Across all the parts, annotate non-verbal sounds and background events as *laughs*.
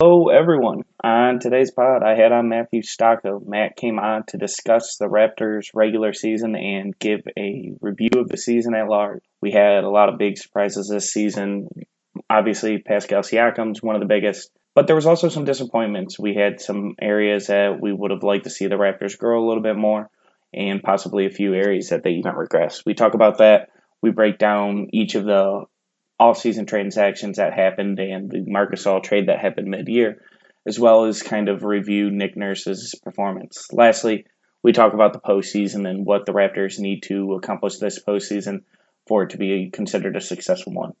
Hello, everyone. On today's pod, I had on Matthew Stocko. Matt came on to discuss the Raptors' regular season and give a review of the season at large. We had a lot of big surprises this season. Obviously, Pascal Siakam's one of the biggest, but there was also some disappointments. We had some areas that we would have liked to see the Raptors grow a little bit more, and possibly a few areas that they even regress. We talk about that. We break down each of the off-season transactions that happened and the Marc Gasol trade that happened mid-year, as well as kind of review Nick Nurse's performance. Lastly, we talk about the postseason and what the Raptors need to accomplish this postseason for it to be considered a successful one.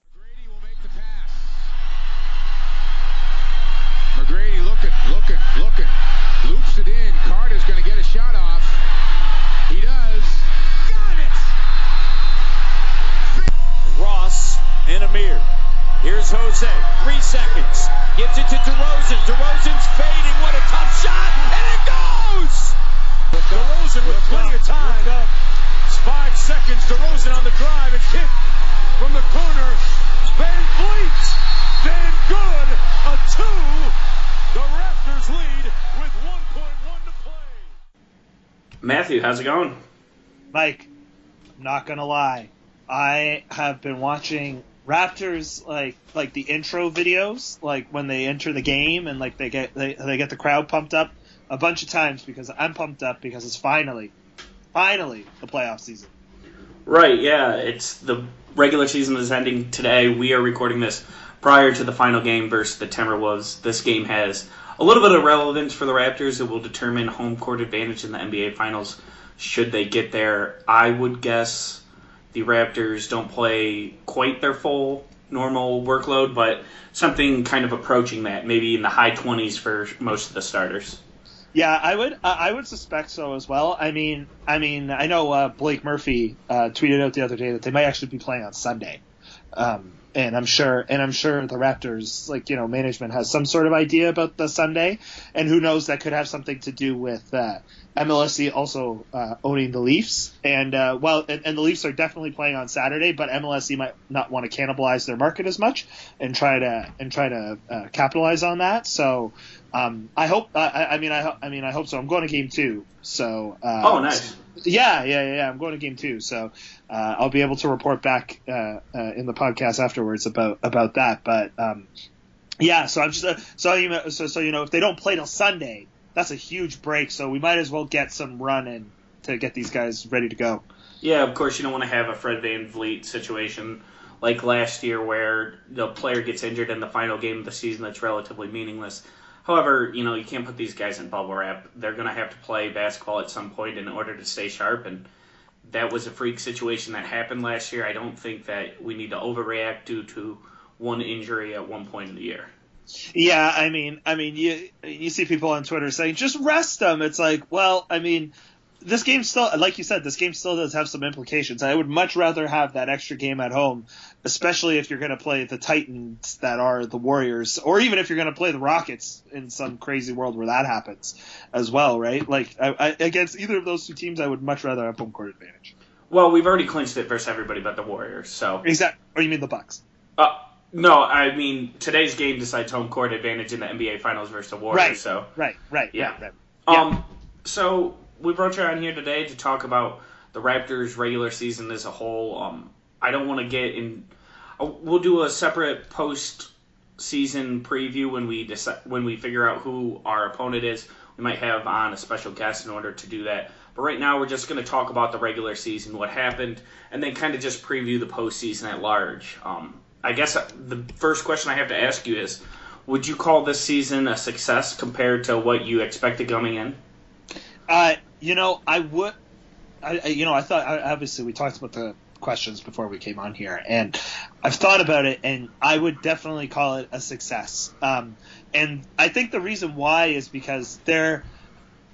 With plenty of time. Five seconds. DeRozan on the drive It's hit from the corner. Van Vliet. Van Good. A two. The Raptors lead with 1.1 to play. Matthew, how's it going? Mike, I'm not gonna lie. I have been watching Raptors like like the intro videos, like when they enter the game and like they get they, they get the crowd pumped up a bunch of times because I'm pumped up because it's finally finally the playoff season. Right, yeah. It's the regular season is ending today. We are recording this prior to the final game versus the Timberwolves. This game has a little bit of relevance for the Raptors. It will determine home court advantage in the NBA Finals should they get there. I would guess the Raptors don't play quite their full normal workload, but something kind of approaching that, maybe in the high 20s for most of the starters. Yeah, I would I would suspect so as well. I mean, I mean, I know uh, Blake Murphy uh, tweeted out the other day that they might actually be playing on Sunday. Um, and I'm sure, and I'm sure the Raptors, like you know, management has some sort of idea about the Sunday, and who knows, that could have something to do with uh, MLSE also uh, owning the Leafs, and uh, well, and, and, the Leafs are definitely playing on Saturday, but MLSE might not want to cannibalize their market as much and try to and try to uh, capitalize on that. So, um, I hope, I, I mean, I, ho- I mean, I hope so. I'm going to game two, so. Uh, oh, nice. Yeah, yeah, yeah, yeah. I'm going to game two, so uh, I'll be able to report back uh, uh, in the podcast afterwards about about that. But um, yeah, so I'm just uh, so you know, so so you know if they don't play till Sunday, that's a huge break. So we might as well get some run in to get these guys ready to go. Yeah, of course you don't want to have a Fred VanVleet situation like last year where the player gets injured in the final game of the season that's relatively meaningless. However, you know, you can't put these guys in bubble wrap. They're going to have to play basketball at some point in order to stay sharp. And that was a freak situation that happened last year. I don't think that we need to overreact due to one injury at one point in the year. Yeah, I mean, I mean, you you see people on Twitter saying just rest them. It's like, well, I mean, this game still, like you said, this game still does have some implications. I would much rather have that extra game at home, especially if you're going to play the Titans that are the Warriors, or even if you're going to play the Rockets in some crazy world where that happens as well, right? Like I, I, against either of those two teams, I would much rather have home court advantage. Well, we've already clinched it versus everybody but the Warriors, so exactly. Or you mean the Bucks? Uh, no, I mean today's game decides home court advantage in the NBA Finals versus the Warriors. Right. So right, right, yeah. right, right. Um, yeah. so we brought you on here today to talk about the Raptors' regular season as a whole. Um, I don't want to get in. Uh, we'll do a separate post season preview when we decide when we figure out who our opponent is. We might have on a special guest in order to do that. But right now, we're just going to talk about the regular season, what happened, and then kind of just preview the postseason at large. Um, I guess uh, the first question I have to ask you is Would you call this season a success compared to what you expected coming in? Uh, you know, I would. I, you know, I thought obviously we talked about the questions before we came on here, and I've thought about it, and I would definitely call it a success. Um, and I think the reason why is because they're,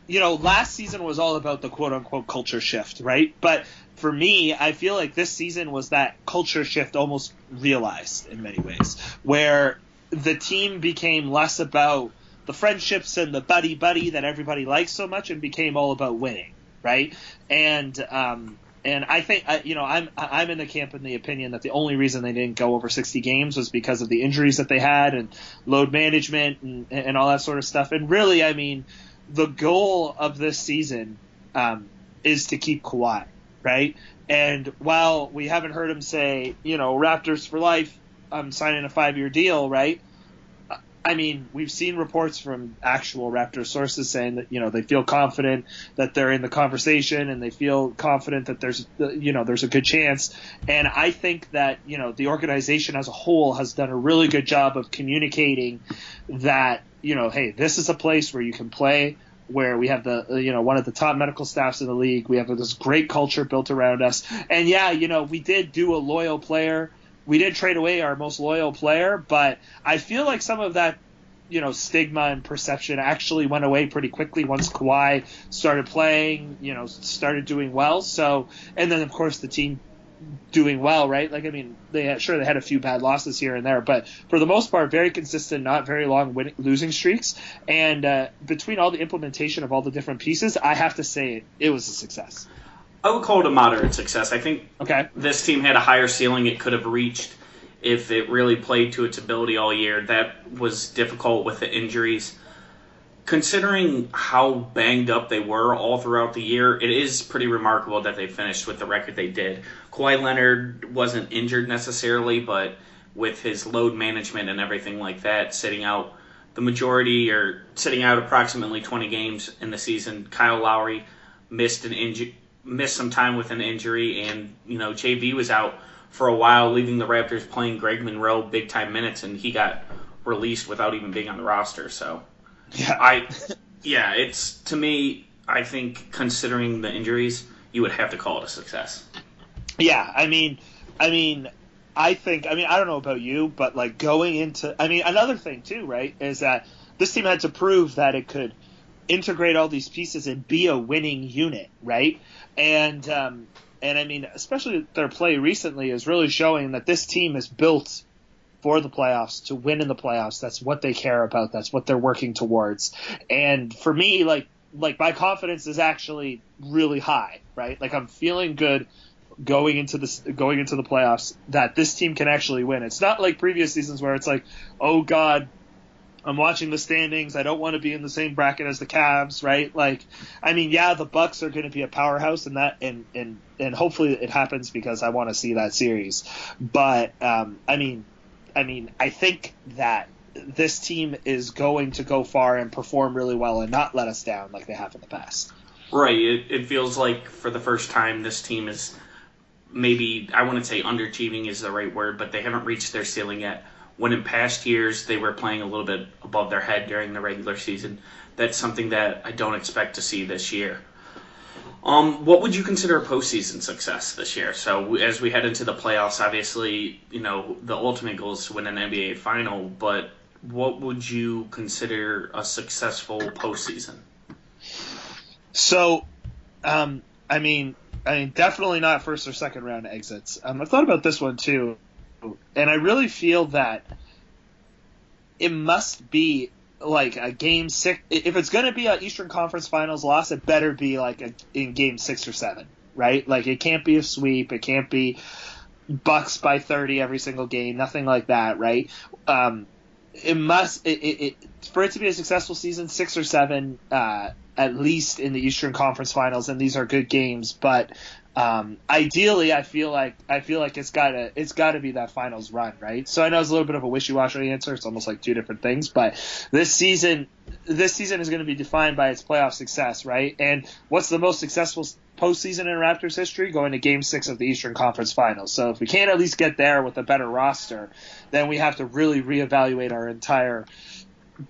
you know, last season was all about the quote unquote culture shift, right? But for me, I feel like this season was that culture shift almost realized in many ways, where the team became less about the friendships and the buddy buddy that everybody likes so much and became all about winning, right? And um, and I think you know I'm I'm in the camp in the opinion that the only reason they didn't go over 60 games was because of the injuries that they had and load management and, and all that sort of stuff. And really, I mean, the goal of this season um, is to keep Kawhi, right? And while we haven't heard him say, you know, Raptors for life, I'm signing a five year deal, right? I mean, we've seen reports from actual Raptor sources saying that you know they feel confident that they're in the conversation and they feel confident that there's you know there's a good chance. And I think that you know the organization as a whole has done a really good job of communicating that you know hey this is a place where you can play where we have the you know one of the top medical staffs in the league. We have this great culture built around us. And yeah, you know we did do a loyal player we did trade away our most loyal player, but I feel like some of that you know stigma and perception actually went away pretty quickly once Kawhi started playing, you know, started doing well. So, and then of course the team doing well, right? Like I mean, they had, sure they had a few bad losses here and there, but for the most part, very consistent, not very long winning, losing streaks. And uh, between all the implementation of all the different pieces, I have to say it, it was a success. I would call it a moderate success. I think okay. this team had a higher ceiling it could have reached if it really played to its ability all year. That was difficult with the injuries. Considering how banged up they were all throughout the year, it is pretty remarkable that they finished with the record they did. Kawhi Leonard wasn't injured necessarily, but with his load management and everything like that, sitting out the majority or sitting out approximately 20 games in the season, Kyle Lowry missed an injury missed some time with an injury, and you know JV was out for a while, leaving the Raptors playing Greg Monroe big time minutes, and he got released without even being on the roster. So, yeah, I, yeah, it's to me, I think considering the injuries, you would have to call it a success. Yeah, I mean, I mean, I think, I mean, I don't know about you, but like going into, I mean, another thing too, right, is that this team had to prove that it could integrate all these pieces and be a winning unit, right? and um, and I mean, especially their play recently is really showing that this team is built for the playoffs to win in the playoffs. That's what they care about. That's what they're working towards. And for me, like like my confidence is actually really high, right? Like I'm feeling good going into this going into the playoffs that this team can actually win. It's not like previous seasons where it's like, oh God, I'm watching the standings. I don't want to be in the same bracket as the Cavs, right? Like, I mean, yeah, the Bucks are going to be a powerhouse, and that, and and and hopefully it happens because I want to see that series. But um, I mean, I mean, I think that this team is going to go far and perform really well and not let us down like they have in the past. Right. It, it feels like for the first time this team is maybe I wouldn't say underachieving is the right word, but they haven't reached their ceiling yet when in past years they were playing a little bit above their head during the regular season. That's something that I don't expect to see this year. Um, what would you consider a postseason success this year? So as we head into the playoffs, obviously, you know the ultimate goal is to win an NBA final. But what would you consider a successful postseason? So, um, I mean, I mean, definitely not first or second round exits. Um, I've thought about this one too and I really feel that it must be like a game six. If it's going to be an Eastern Conference Finals loss, it better be like a, in game six or seven, right? Like it can't be a sweep. It can't be Bucks by thirty every single game. Nothing like that, right? Um, it must it, it, it, for it to be a successful season, six or seven uh, at least in the Eastern Conference Finals, and these are good games. But um, ideally, I feel like I feel like it's gotta it's gotta be that finals run, right? So I know it's a little bit of a wishy-washy answer. It's almost like two different things, but this season this season is going to be defined by its playoff success, right? And what's the most successful postseason in Raptors history? Going to Game Six of the Eastern Conference Finals. So if we can't at least get there with a better roster, then we have to really reevaluate our entire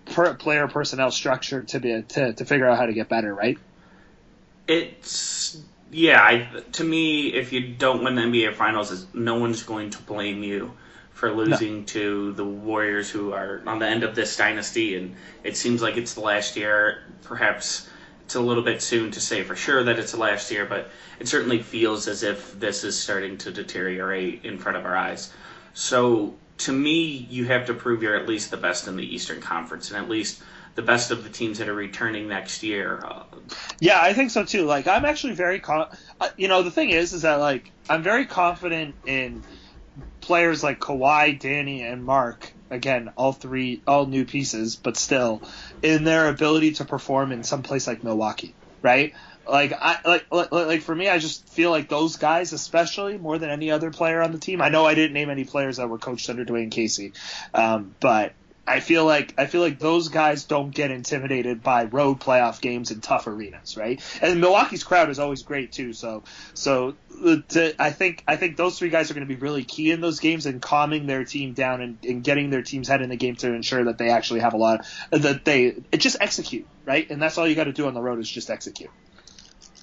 per- player personnel structure to be to to figure out how to get better, right? It's yeah, I, to me, if you don't win the NBA Finals, no one's going to blame you for losing no. to the Warriors, who are on the end of this dynasty, and it seems like it's the last year. Perhaps it's a little bit soon to say for sure that it's the last year, but it certainly feels as if this is starting to deteriorate in front of our eyes. So, to me, you have to prove you're at least the best in the Eastern Conference, and at least the best of the teams that are returning next year. Yeah, I think so too. Like, I'm actually very, con- uh, you know, the thing is, is that like I'm very confident in players like Kawhi, Danny, and Mark. Again, all three, all new pieces, but still, in their ability to perform in some place like Milwaukee, right? Like I like, like like for me, I just feel like those guys, especially more than any other player on the team. I know I didn't name any players that were coached under Dwane Casey, um, but I feel like I feel like those guys don't get intimidated by road playoff games in tough arenas, right? And Milwaukee's crowd is always great too. So so uh, to, I think I think those three guys are going to be really key in those games and calming their team down and, and getting their team's head in the game to ensure that they actually have a lot of, that they just execute, right? And that's all you got to do on the road is just execute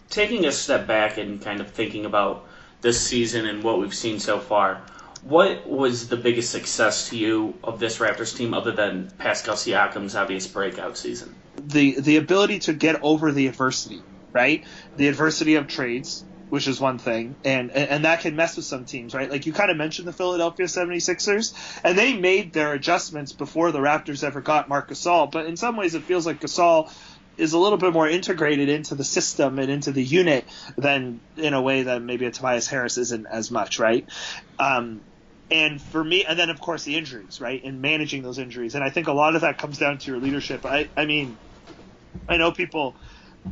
taking a step back and kind of thinking about this season and what we've seen so far, what was the biggest success to you of this Raptors team other than Pascal Siakam's obvious breakout season? The the ability to get over the adversity, right? The adversity of trades, which is one thing, and, and that can mess with some teams, right? Like you kind of mentioned the Philadelphia 76ers, and they made their adjustments before the Raptors ever got Marc Gasol, but in some ways it feels like Gasol is a little bit more integrated into the system and into the unit than in a way that maybe a Tobias Harris isn't as much, right? Um, and for me, and then of course the injuries, right, and managing those injuries, and I think a lot of that comes down to your leadership. I, I mean, I know people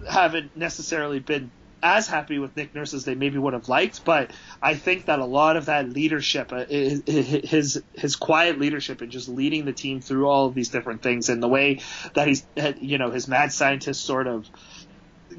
haven't necessarily been as happy with Nick Nurse as they maybe would have liked, but I think that a lot of that leadership, uh, his his quiet leadership and just leading the team through all of these different things, and the way that he's, you know, his mad scientist sort of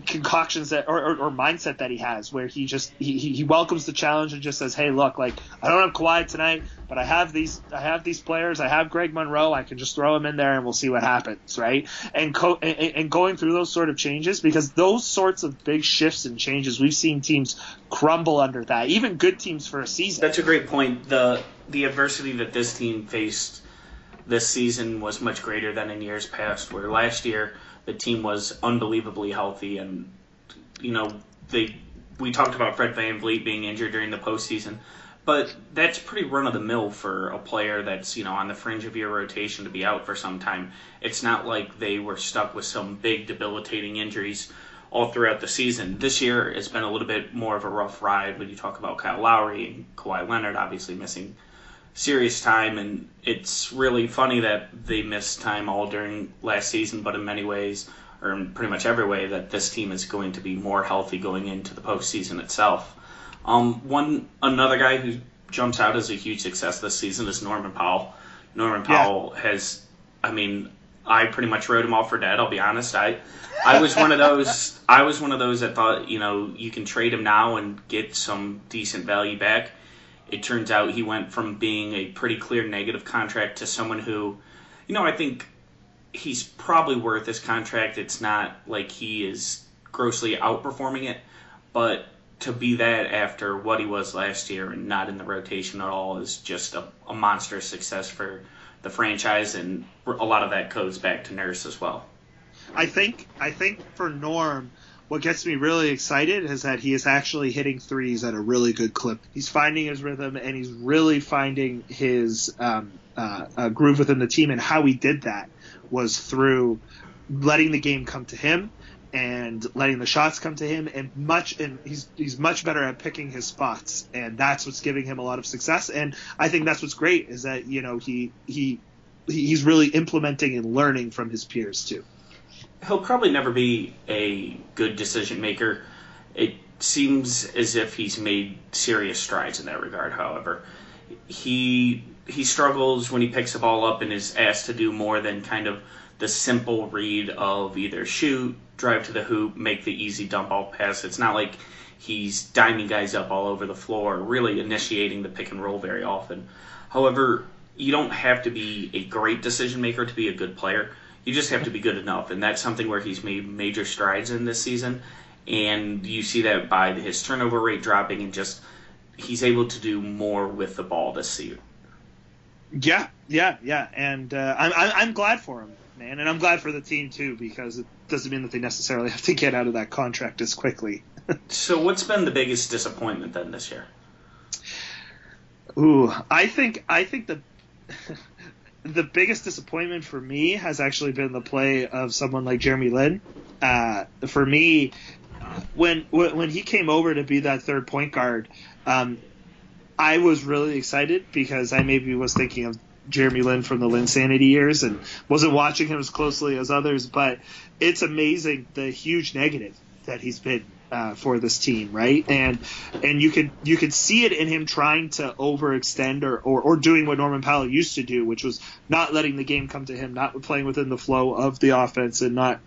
concoctions that or, or, or, mindset that he has where he just he, he welcomes the challenge and just says hey look like i don't have Kawhi tonight but i have these i have these players. I have greg monroe. I can just throw him in there and we'll see what happens right? And, co- and, and going through those sort of changes because those sorts of big shifts and changes we've seen teams crumble under that. Even good teams for a season. That's a great point. The the adversity that this team faced this season was much greater than in years past where last year the team was unbelievably healthy, and you know they we talked about Fred Van VanVleet being injured during the postseason, but that's pretty run of the mill for a player that's you know on the fringe of your rotation to be out for some time. It's not like they were stuck with some big debilitating injuries all throughout the season. This year has been a little bit more of a rough ride when you talk about Kyle Lowry and Kawhi Leonard obviously missing serious time, and it's really funny that they missed time all during last season, but in many ways, or in pretty much every way, that this team is going to be more healthy going into the postseason itself. Um, one another guy who jumps out as a huge success this season is Norman Powell. Norman Powell yeah. has, I mean, I pretty much wrote him off for dead. I'll be honest. I, I was one of those. I was one of those that thought, you know, you can trade him now and get some decent value back it turns out he went from being a pretty clear negative contract to someone who, you know, I think he's probably worth his contract. It's not like he is grossly outperforming it, but to be that after what he was last year and not in the rotation at all is just a, a monstrous success for the franchise, and a lot of that goes back to Nurse as well. I think I think for Norm, what gets me really excited is that he is actually hitting threes at a really good clip. He's finding his rhythm and he's really finding his um, uh, uh, groove within the team. And how he did that was through letting the game come to him and letting the shots come to him and much and he's he's much better at picking his spots and that's what's giving him a lot of success and I think that's what's great is that you know he he he's really implementing and learning from his peers too he'll probably never be a good decision maker. It seems as if he's made serious strides in that regard. However, he he struggles when he picks the ball up and is asked to do more than kind of the simple read of either shoot, drive to the hoop, make the easy dump ball pass. It's not like he's diming guys up all over the floor, really initiating the pick and roll very often. However, you don't have to be a great decision maker to be a good player. You just have to be good enough, and that's something where he's made major strides in this season. And you see that by his turnover rate dropping, and just he's able to do more with the ball this year. Yeah, yeah, yeah, and uh, I'm I'm glad for him, man, and I'm glad for the team too because it doesn't mean that they necessarily have to get out of that contract as quickly. *laughs* so, what's been the biggest disappointment then this year? Ooh, I think I think the *laughs* the biggest disappointment for me has actually been the play of someone like Jeremy Lin. Uh, for me, when when he came over to be that third point guard, um, I was really excited because I maybe was thinking of Jeremy Lin from the Linsanity years and wasn't watching him as closely as others. But it's amazing the huge negative that he's been uh, for this team, right? And and you could you could see it in him trying to overextend or, or or doing what Norman Powell used to do, which was not letting the game come to him, not playing within the flow of the offense, and not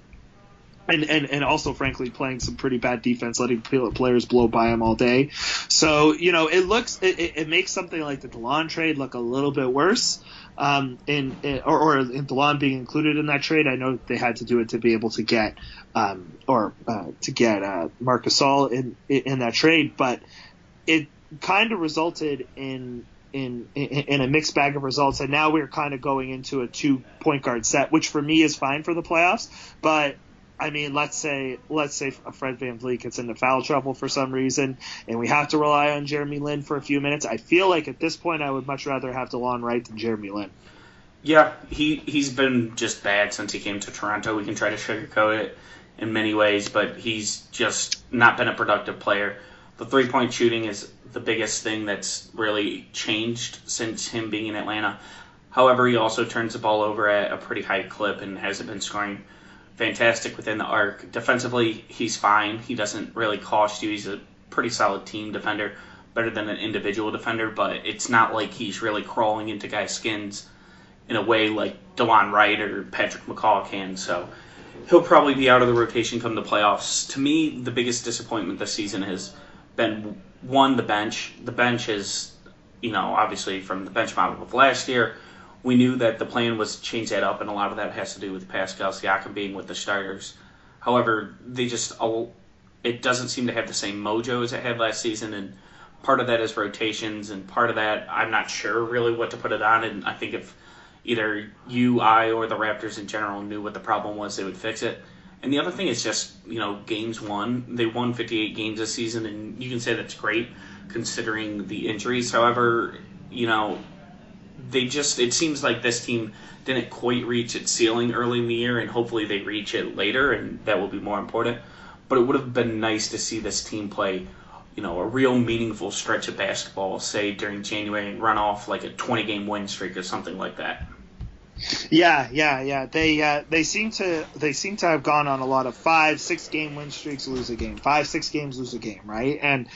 and, and, and also, frankly, playing some pretty bad defense, letting players blow by him all day. So, you know, it looks, it, it makes something like the DeLon trade look a little bit worse. Um, in, in or, or in DeLon being included in that trade, I know they had to do it to be able to get, um, or uh, to get uh, Marc Gasol in in that trade, but it kind of resulted in in, in, in a mixed bag of results, and now we're kind of going into a two point guard set, which for me is fine for the playoffs. But I mean, let's say let's say Fred VanVleet gets into foul trouble for some reason, and we have to rely on Jeremy Lin for a few minutes. I feel like at this point, I would much rather have DeLon Wright than Jeremy Lin. Yeah, he he's been just bad since he came to Toronto. We can try to sugarcoat it in many ways, but he's just not been a productive player. The three point shooting is the biggest thing that's really changed since him being in Atlanta. However, he also turns the ball over at a pretty high clip and hasn't been scoring fantastic within the arc. Defensively, he's fine. He doesn't really cost you. He's a pretty solid team defender, better than an individual defender, but it's not like he's really crawling into guys' skins in a way like DeLon Wright or Patrick McCaw can. So he'll probably be out of the rotation come the playoffs. To me, the biggest disappointment this season has been one, the bench. The bench is, you know, obviously from the bench model of last year – we knew that the plan was to change that up, and a lot of that has to do with Pascal Siakam being with the starters. However, they just it doesn't seem to have the same mojo as it had last season, and part of that is rotations, and part of that I'm not sure really what to put it on. And I think if either you, I, or the Raptors in general knew what the problem was, they would fix it. And the other thing is just you know games won. They won 58 games this season, and you can say that's great considering the injuries. However, you know they just it seems like this team didn't quite reach its ceiling early in the year, and hopefully they reach it later, and that will be more important. But it would have been nice to see this team play, you know, a real meaningful stretch of basketball, say during January, and run off like a 20 game win streak or something like that. Yeah, yeah, yeah. They uh, they seem to they seem to have gone on a lot of five, six game win streaks, lose a game, five, six games, lose a game, right? And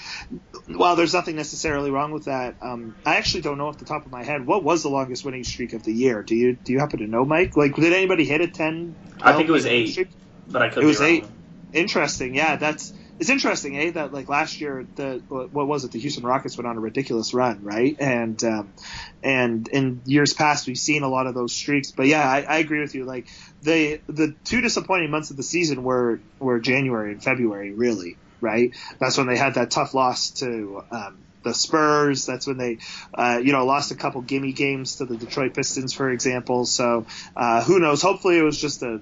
while there's nothing necessarily wrong with that, um, I actually don't know off the top of my head what was the longest winning streak of the year. Do you do you happen to know, Mike? Like, did anybody hit a ten? I think it was eight, streak? but I could. It was wrong. eight. Interesting. Yeah, that's it's interesting, eh? That like last year, the what was it? The Houston Rockets went on a ridiculous run, right? And um, and in years past, we've seen a lot of those streaks. But yeah, I, I agree with you. Like the the two disappointing months of the season were were January and February, really, right? That's when they had that tough loss to. Um, the Spurs. That's when they, uh, you know, lost a couple gimme games to the Detroit Pistons, for example. So uh, who knows? Hopefully, it was just a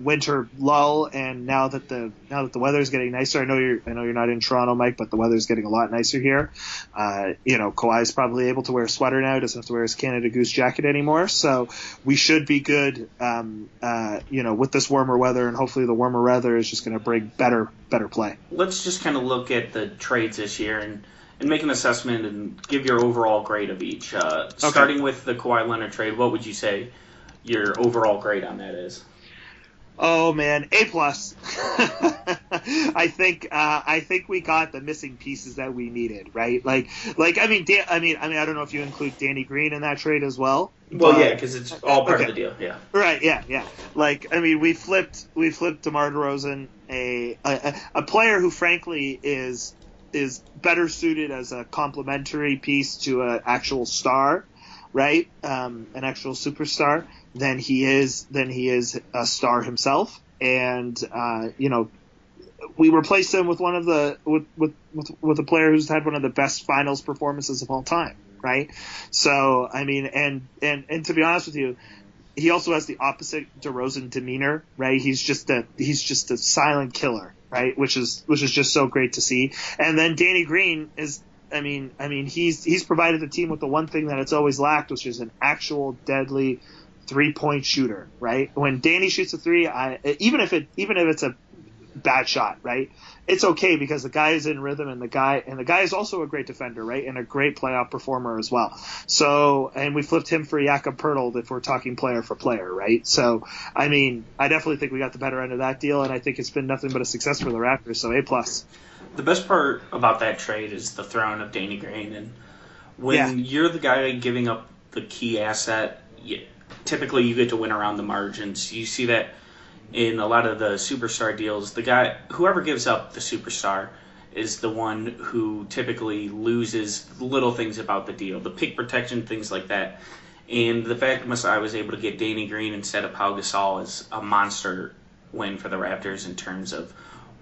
winter lull, and now that the now that the weather is getting nicer, I know you're I know you're not in Toronto, Mike, but the weather is getting a lot nicer here. Uh, you know, is probably able to wear a sweater now; he doesn't have to wear his Canada Goose jacket anymore. So we should be good. Um, uh, you know, with this warmer weather, and hopefully the warmer weather is just going to bring better better play. Let's just kind of look at the trades this year and. And make an assessment and give your overall grade of each. Uh, okay. Starting with the Kawhi Leonard trade, what would you say your overall grade on that is? Oh man, A plus. *laughs* I think uh, I think we got the missing pieces that we needed, right? Like, like I mean, Dan, I mean, I mean, I don't know if you include Danny Green in that trade as well. Well, but, yeah, because it's all part okay. of the deal. Yeah. Right. Yeah. Yeah. Like, I mean, we flipped we flipped DeMar DeRozan, a a, a player who, frankly, is is better suited as a complementary piece to an actual star, right? Um, an actual superstar than he is than he is a star himself. And uh, you know, we replaced him with one of the with, with with with a player who's had one of the best finals performances of all time, right? So I mean, and and and to be honest with you, he also has the opposite DeRozan demeanor, right? He's just a he's just a silent killer, right? Which is which is just so great to see. And then Danny Green is I mean, I mean, he's he's provided the team with the one thing that it's always lacked, which is an actual deadly three point shooter. Right? When Danny shoots a three, I even if it even if it's a bad shot, right? It's okay because the guy is in rhythm and the guy and the guy is also a great defender, right? And a great playoff performer as well. So and we flipped him for Jakob Poeltl if we're talking player for player, right? So I mean, I definitely think we got the better end of that deal, and I think it's been nothing but a success for the Raptors. So a plus. The best part about that trade is the throwing of Danny Green, and when Yeah. you're the guy giving up the key asset, typically you get to win around the margins. You see that in a lot of the superstar deals. The guy, whoever gives up the superstar, is the one who typically loses little things about the deal, the pick protection, things like that. And the fact that Masai was able to get Danny Green instead of Pau Gasol is a monster win for the Raptors in terms of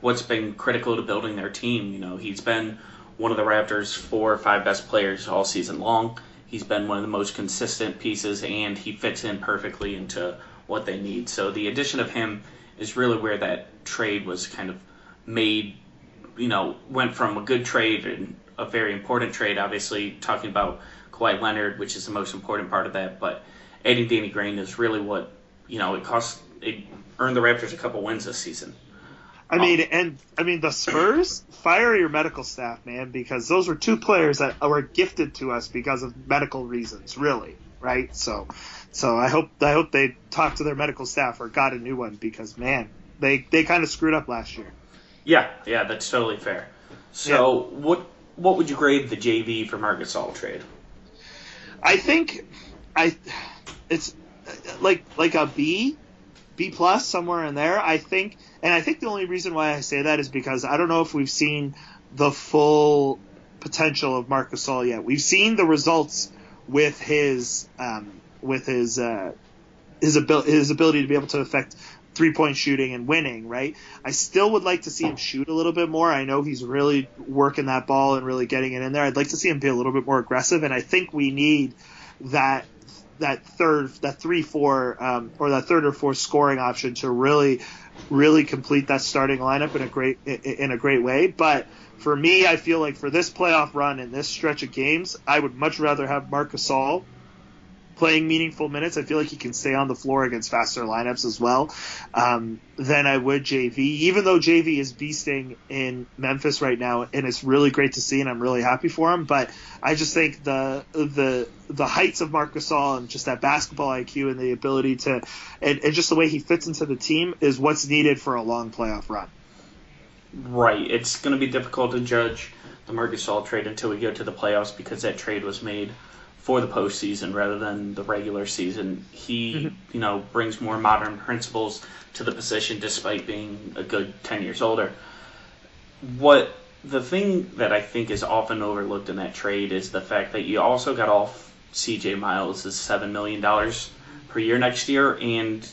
what's been critical to building their team. You know, he's been one of the Raptors' four or five best players all season long. He's been one of the most consistent pieces, and he fits in perfectly into what they need. So the addition of him is really where that trade was kind of made. You know, went from a good trade and a very important trade, obviously talking about Kawhi Leonard, which is the most important part of that, but adding Danny Green is really what you know. It cost it earned the Raptors a couple wins this season. I mean, oh. and I mean the Spurs fire your medical staff, man, because those were two players that were gifted to us because of medical reasons, really, right? So, so I hope I hope they talked to their medical staff or got a new one because man, they they kind of screwed up last year. Yeah, yeah, that's totally fair. So what what would you grade the JV for Marc Gasol trade? I think I it's like like a B, B plus somewhere in there. I think, and I think the only reason why I say that is because I don't know if we've seen the full potential of Marc Gasol yet. We've seen the results with his um, with his uh, his ability his ability to be able to affect three point shooting and winning, right? I still would like to see him shoot a little bit more. I know he's really working that ball and really getting it in there. I'd like to see him be a little bit more aggressive, and I think we need that that third that three four um, or that third or fourth scoring option to really really complete that starting lineup in a great in a great way. But for me, I feel like for this playoff run and this stretch of games, I would much rather have Marc Gasol playing meaningful minutes. I feel like he can stay on the floor against faster lineups as well um, than I would JV. Even though JV is beasting in Memphis right now, and it's really great to see, and I'm really happy for him. But I just think the the the heights of Marc Gasol and just that basketball IQ and the ability to and, and just the way he fits into the team is what's needed for a long playoff run. Right. It's going to be difficult to judge the Marc Gasol trade until we go to the playoffs because that trade was made for the postseason rather than the regular season. He, mm-hmm. you know, brings more modern principles to the position despite being a good 10 years older. What the thing that I think is often overlooked in that trade is the fact that you also got off CJ Miles' $7 million per year next year, and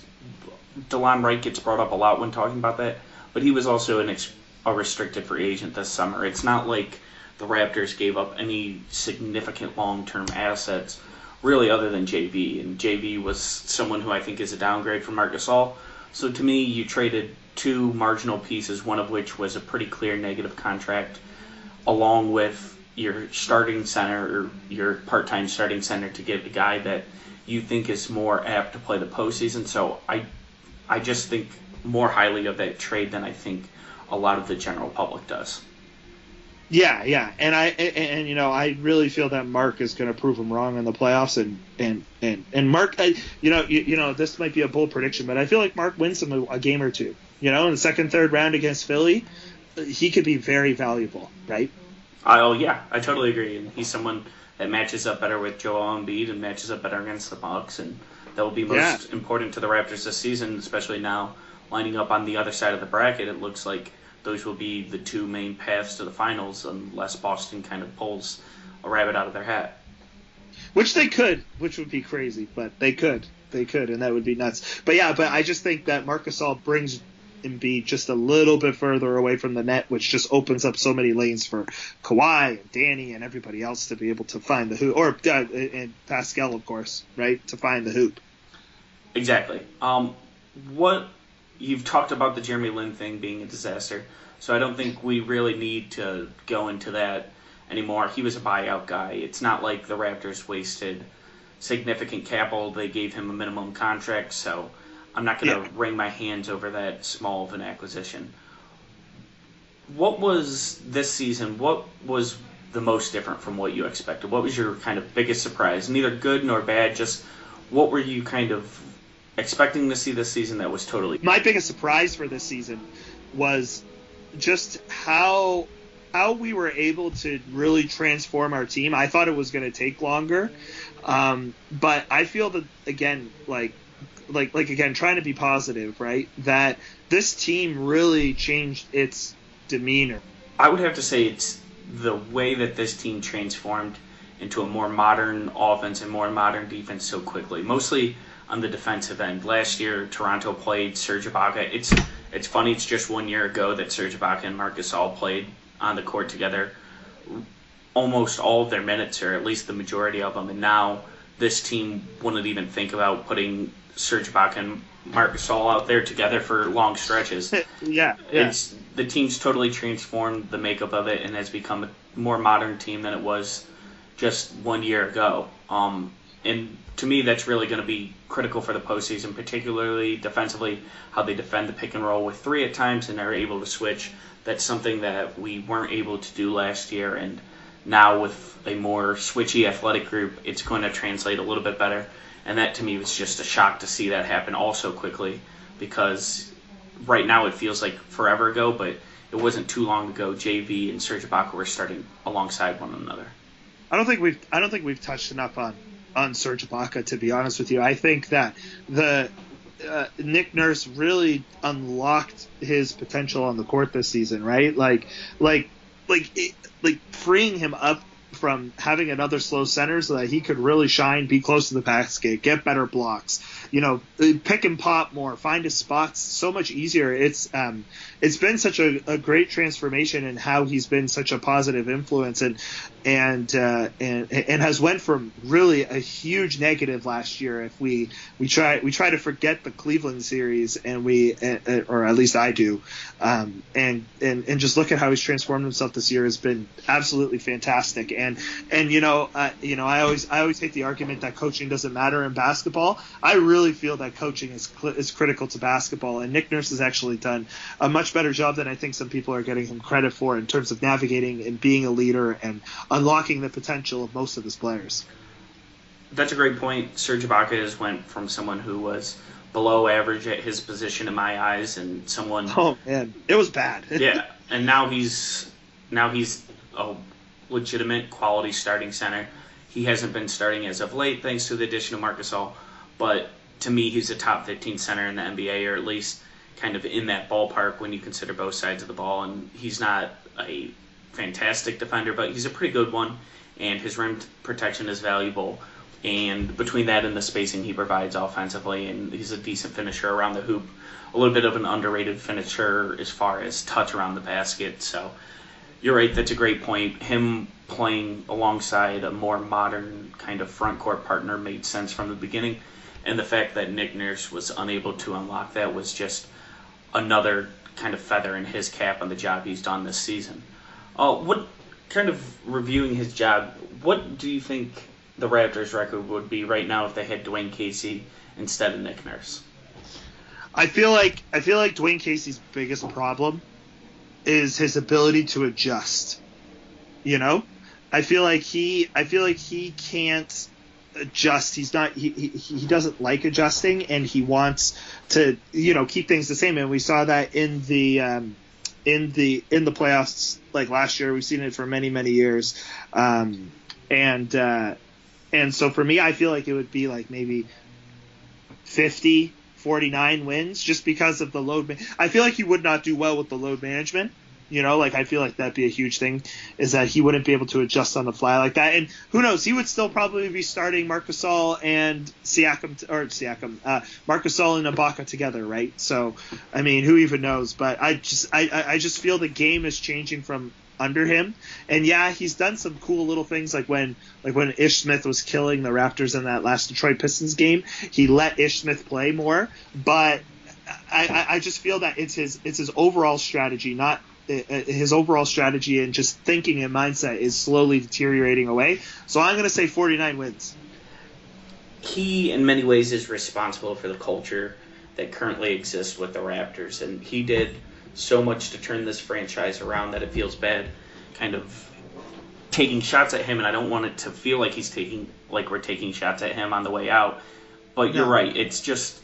DeLon Wright gets brought up a lot when talking about that, but he was also an ex- a restricted free agent this summer. It's not like the Raptors gave up any significant long-term assets, really, other than JV. And JV was someone who I think is a downgrade from Marc Gasol. So to me, you traded two marginal pieces, one of which was a pretty clear negative contract, along with your starting center or your part-time starting center to give a guy that you think is more apt to play the postseason. So I, I just think more highly of that trade than I think a lot of the general public does. Yeah, yeah, and I and, and you know I really feel that Mark is going to prove him wrong in the playoffs, and and and and Mark, I, you know, you, you know this might be a bold prediction, but I feel like Mark wins him a, a game or two. You know, in the second, third round against Philly, he could be very valuable, right? Oh yeah, I totally agree. And he's someone that matches up better with Joel Embiid and matches up better against the Bucks, and that will be most Yeah. important to the Raptors this season, especially now lining up on the other side of the bracket. It looks like those will be the two main paths to the finals, unless Boston kind of pulls a rabbit out of their hat. Which they could, which would be crazy, but they could, they could, and that would be nuts. But yeah, but I just think that Marc Gasol brings Embiid just a little bit further away from the net, which just opens up so many lanes for Kawhi and Danny and everybody else to be able to find the hoop, or uh, and Pascal, of course, right, to find the hoop. Exactly. Um, what you've talked about the Jeremy Lin thing being a disaster, so I don't think we really need to go into that anymore. He was a buyout guy. It's not like the Raptors wasted significant capital. They gave him a minimum contract, so I'm not going to yeah. wring my hands over that small of an acquisition. What was this season? What was the most different from what you expected? What was your kind of biggest surprise? Neither good nor bad, just what were you kind of expecting to see this season that was totally. My biggest surprise for this season was just how how we were able to really transform our team. I thought it was going to take longer, um, but I feel that again, like like like again, trying to be positive, right? That this team really changed its demeanor. I would have to say it's the way that this team transformed into a more modern offense and more modern defense so quickly. Mostly on the defensive end. Last year, Toronto played Serge Ibaka. It's it's funny. It's just one year ago that Serge Ibaka and Marc Gasol played on the court together. Almost all of their minutes, or at least the majority of them, and now this team wouldn't even think about putting Serge Ibaka and Marc Gasol out there together for long stretches. *laughs* yeah, yeah. It's the team's totally transformed the makeup of it and has become a more modern team than it was just one year ago. Um, and to me, that's really going to be critical for the postseason, particularly defensively, how they defend the pick and roll with three at times and are able to switch. That's something that we weren't able to do last year, and now with a more switchy athletic group, it's going to translate a little bit better. And that to me was just a shock to see that happen all so quickly, because right now it feels like forever ago, but it wasn't too long ago. JV and Serge Ibaka were starting alongside one another. I don't think we've I don't think we've touched enough on on Serge Ibaka. To be honest with you, I think that the uh, Nick Nurse really unlocked his potential on the court this season, right? Like, like, like, it, like freeing him up from having another slow center so that he could really shine, be close to the basket, get better blocks, you know, pick and pop more, find his spots so much easier. It's um, it's been such a, a great transformation in how he's been such a positive influence and and uh, and and has went from really a huge negative last year. If we we try we try to forget the Cleveland series and we or at least I do, um, and and and just look at how he's transformed himself this year has been absolutely fantastic. And and you know uh, you know I always I always take the argument that coaching doesn't matter in basketball. I really feel that coaching is cl- is critical to basketball, and Nick Nurse has actually done a much better job than I think some people are getting him credit for in terms of navigating and being a leader and unlocking the potential of most of his players. That's a great point. Serge Ibaka has went from someone who was below average at his position in my eyes, and someone. Oh man, it was bad. *laughs* yeah, and now he's now he's a legitimate quality starting center. He hasn't been starting as of late, thanks to the addition of Marc Gasol, but to me, he's a top 15 center in the NBA, or at least kind of in that ballpark when you consider both sides of the ball. And he's not a fantastic defender, but he's a pretty good one, and his rim protection is valuable. And between that and the spacing he provides offensively, and he's a decent finisher around the hoop, a little bit of an underrated finisher as far as touch around the basket. So you're right, that's a great point. Him playing alongside a more modern kind of front court partner made sense from the beginning. And the fact that Nick Nurse was unable to unlock that was just another kind of feather in his cap on the job he's done this season. Uh, what kind of reviewing his job? What do you think the Raptors' record would be right now if they had Dwane Casey instead of Nick Nurse? I feel like I feel like Dwane Casey's biggest problem is his ability to adjust. You know, I feel like he I feel like he can't adjust. He's not he, he he doesn't like adjusting, and he wants to you know keep things the same. And we saw that in the um, in the in the playoffs like last year. We've seen it for many many years, um, and uh, and so for me, I feel like it would be like maybe 50, 49 wins just because of the load. I feel like he would not do well with the load management. You know, like I feel like that'd be a huge thing is that he wouldn't be able to adjust on the fly like that. And who knows, he would still probably be starting Marc Gasol and Siakam or Siakam, uh, Marc Gasol and Ibaka together, right? So, I mean, who even knows? But I just I I just feel the game is changing from under him. And yeah, he's done some cool little things like when like when Ish Smith was killing the Raptors in that last Detroit Pistons game, he let Ish Smith play more. But I, I just feel that it's his it's his overall strategy, not Uh, his overall strategy and just thinking and mindset is slowly deteriorating away. So I'm going to say 49 wins. He, in many ways, is responsible for the culture that currently exists with the Raptors, and he did so much to turn this franchise around that it feels bad, kind of taking shots at him, and I don't want it to feel like he's taking like we're taking shots at him on the way out. But you're right; it's just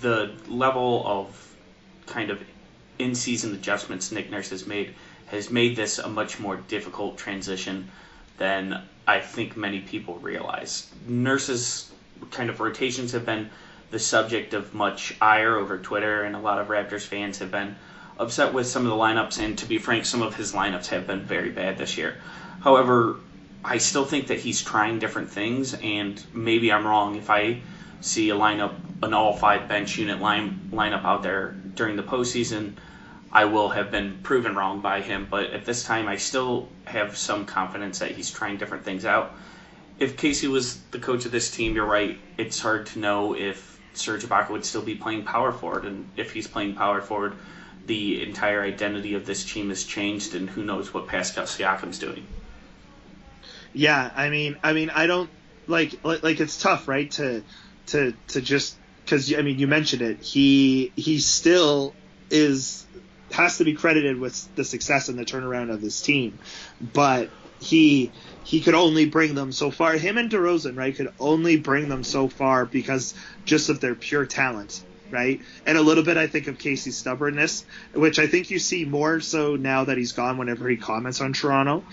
the level of kind of in-season adjustments Nick Nurse has made has made this a much more difficult transition than I think many people realize. Nurse's kind of rotations have been the subject of much ire over Twitter, and a lot of Raptors fans have been upset with some of the lineups. And to be frank, some of his lineups have been very bad this year. However, I still think that he's trying different things, and maybe I'm wrong if I see a lineup, an all five bench unit line lineup out there during the postseason. I will have been proven wrong by him, but at this time, I still have some confidence that he's trying different things out. If Casey was the coach of this team, you're right. It's hard to know if Serge Ibaka would still be playing power forward, and if he's playing power forward, the entire identity of this team has changed, and who knows what Pascal Siakam's doing. Yeah, I mean, I mean, I don't like like, it's tough, right? To to to just because I mean, you mentioned it. He he still is has to be credited with the success and the turnaround of this team, but he he could only bring them so far. Him and DeRozan, right, could only bring them so far because just of their pure talent, right? And a little bit, I think, of Casey's stubbornness, which I think you see more so now that he's gone. Whenever he comments on Toronto,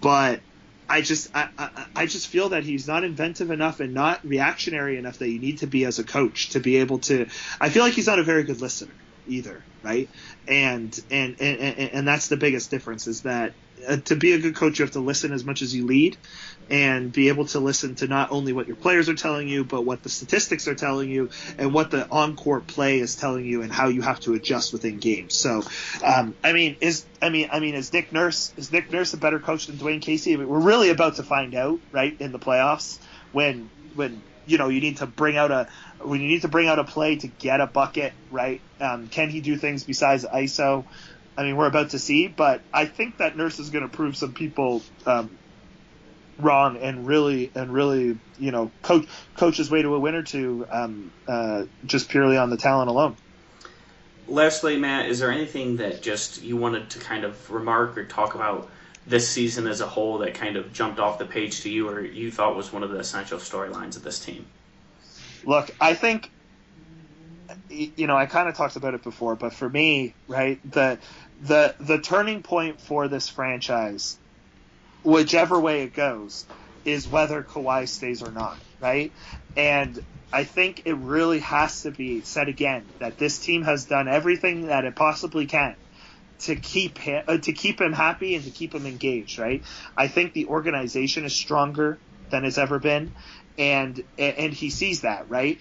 but I just I, I, I just feel that he's not inventive enough and not reactionary enough that you need to be as a coach to be able to. I feel like he's not a very good listener either, right? And and and and that's the biggest difference is that uh, to be a good coach, you have to listen as much as you lead, and be able to listen to not only what your players are telling you, but what the statistics are telling you, and what the on-court play is telling you, and how you have to adjust within games. So, um, I mean, is I mean, I mean, is Nick Nurse is Nick Nurse a better coach than Dwane Casey? I mean, we're really about to find out, right, in the playoffs when when you know you need to bring out a when you need to bring out a play to get a bucket, right? Um, can he do things besides ISO? I mean, we're about to see, but I think that Nurse is going to prove some people um, wrong and really and really, you know, coach coach his way to a win or two um, uh, just purely on the talent alone. Lastly, Matt, is there anything that just you wanted to kind of remark or talk about this season as a whole that kind of jumped off the page to you or you thought was one of the essential storylines of this team? Look, I think you know, I kind of talked about it before, but for me, right, the the the turning point for this franchise, whichever way it goes, is whether Kawhi stays or not, right? And I think it really has to be said again that this team has done everything that it possibly can to keep him uh, to keep him happy and to keep him engaged, right? I think the organization is stronger than it's ever been, and and he sees that, right?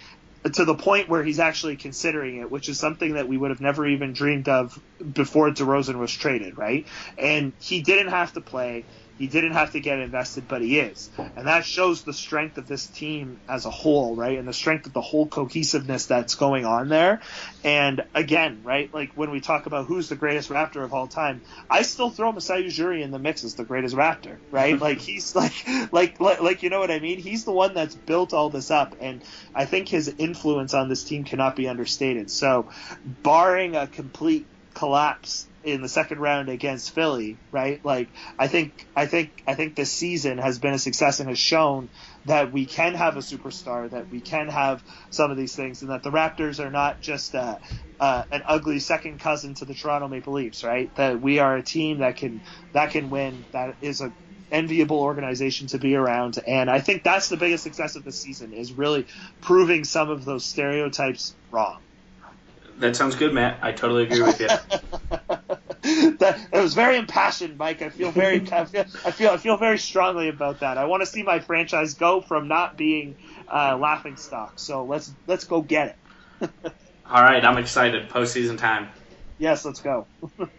To the point where he's actually considering it, which is something that we would have never even dreamed of before DeRozan was traded, right? And he didn't have to play. He didn't have to get invested, but he is. And that shows the strength of this team as a whole, right? And the strength of the whole cohesiveness that's going on there. And again, right, like when we talk about who's the greatest Raptor of all time, I still throw Masai Ujiri in the mix as the greatest Raptor, right? *laughs* like he's like, like, like, like, you know what I mean? He's the one that's built all this up. And I think his influence on this team cannot be understated. So barring a complete collapse in the second round against Philly, right? Like I think I think I think this season has been a success and has shown that we can have a superstar, that we can have some of these things, and that the Raptors are not just uh, an ugly second cousin to the Toronto Maple Leafs, right? That we are a team that can that can win, that is a enviable organization to be around, and I think that's the biggest success of the season is really proving some of those stereotypes wrong. That sounds good, Matt. I totally agree with you. *laughs* that it was very impassioned, Mike. I feel very, I feel, I feel, I feel very strongly about that. I want to see my franchise go from not being uh, laughing stock. So let's let's go get it. *laughs* All right, I'm excited. Postseason time. Yes, let's go. *laughs*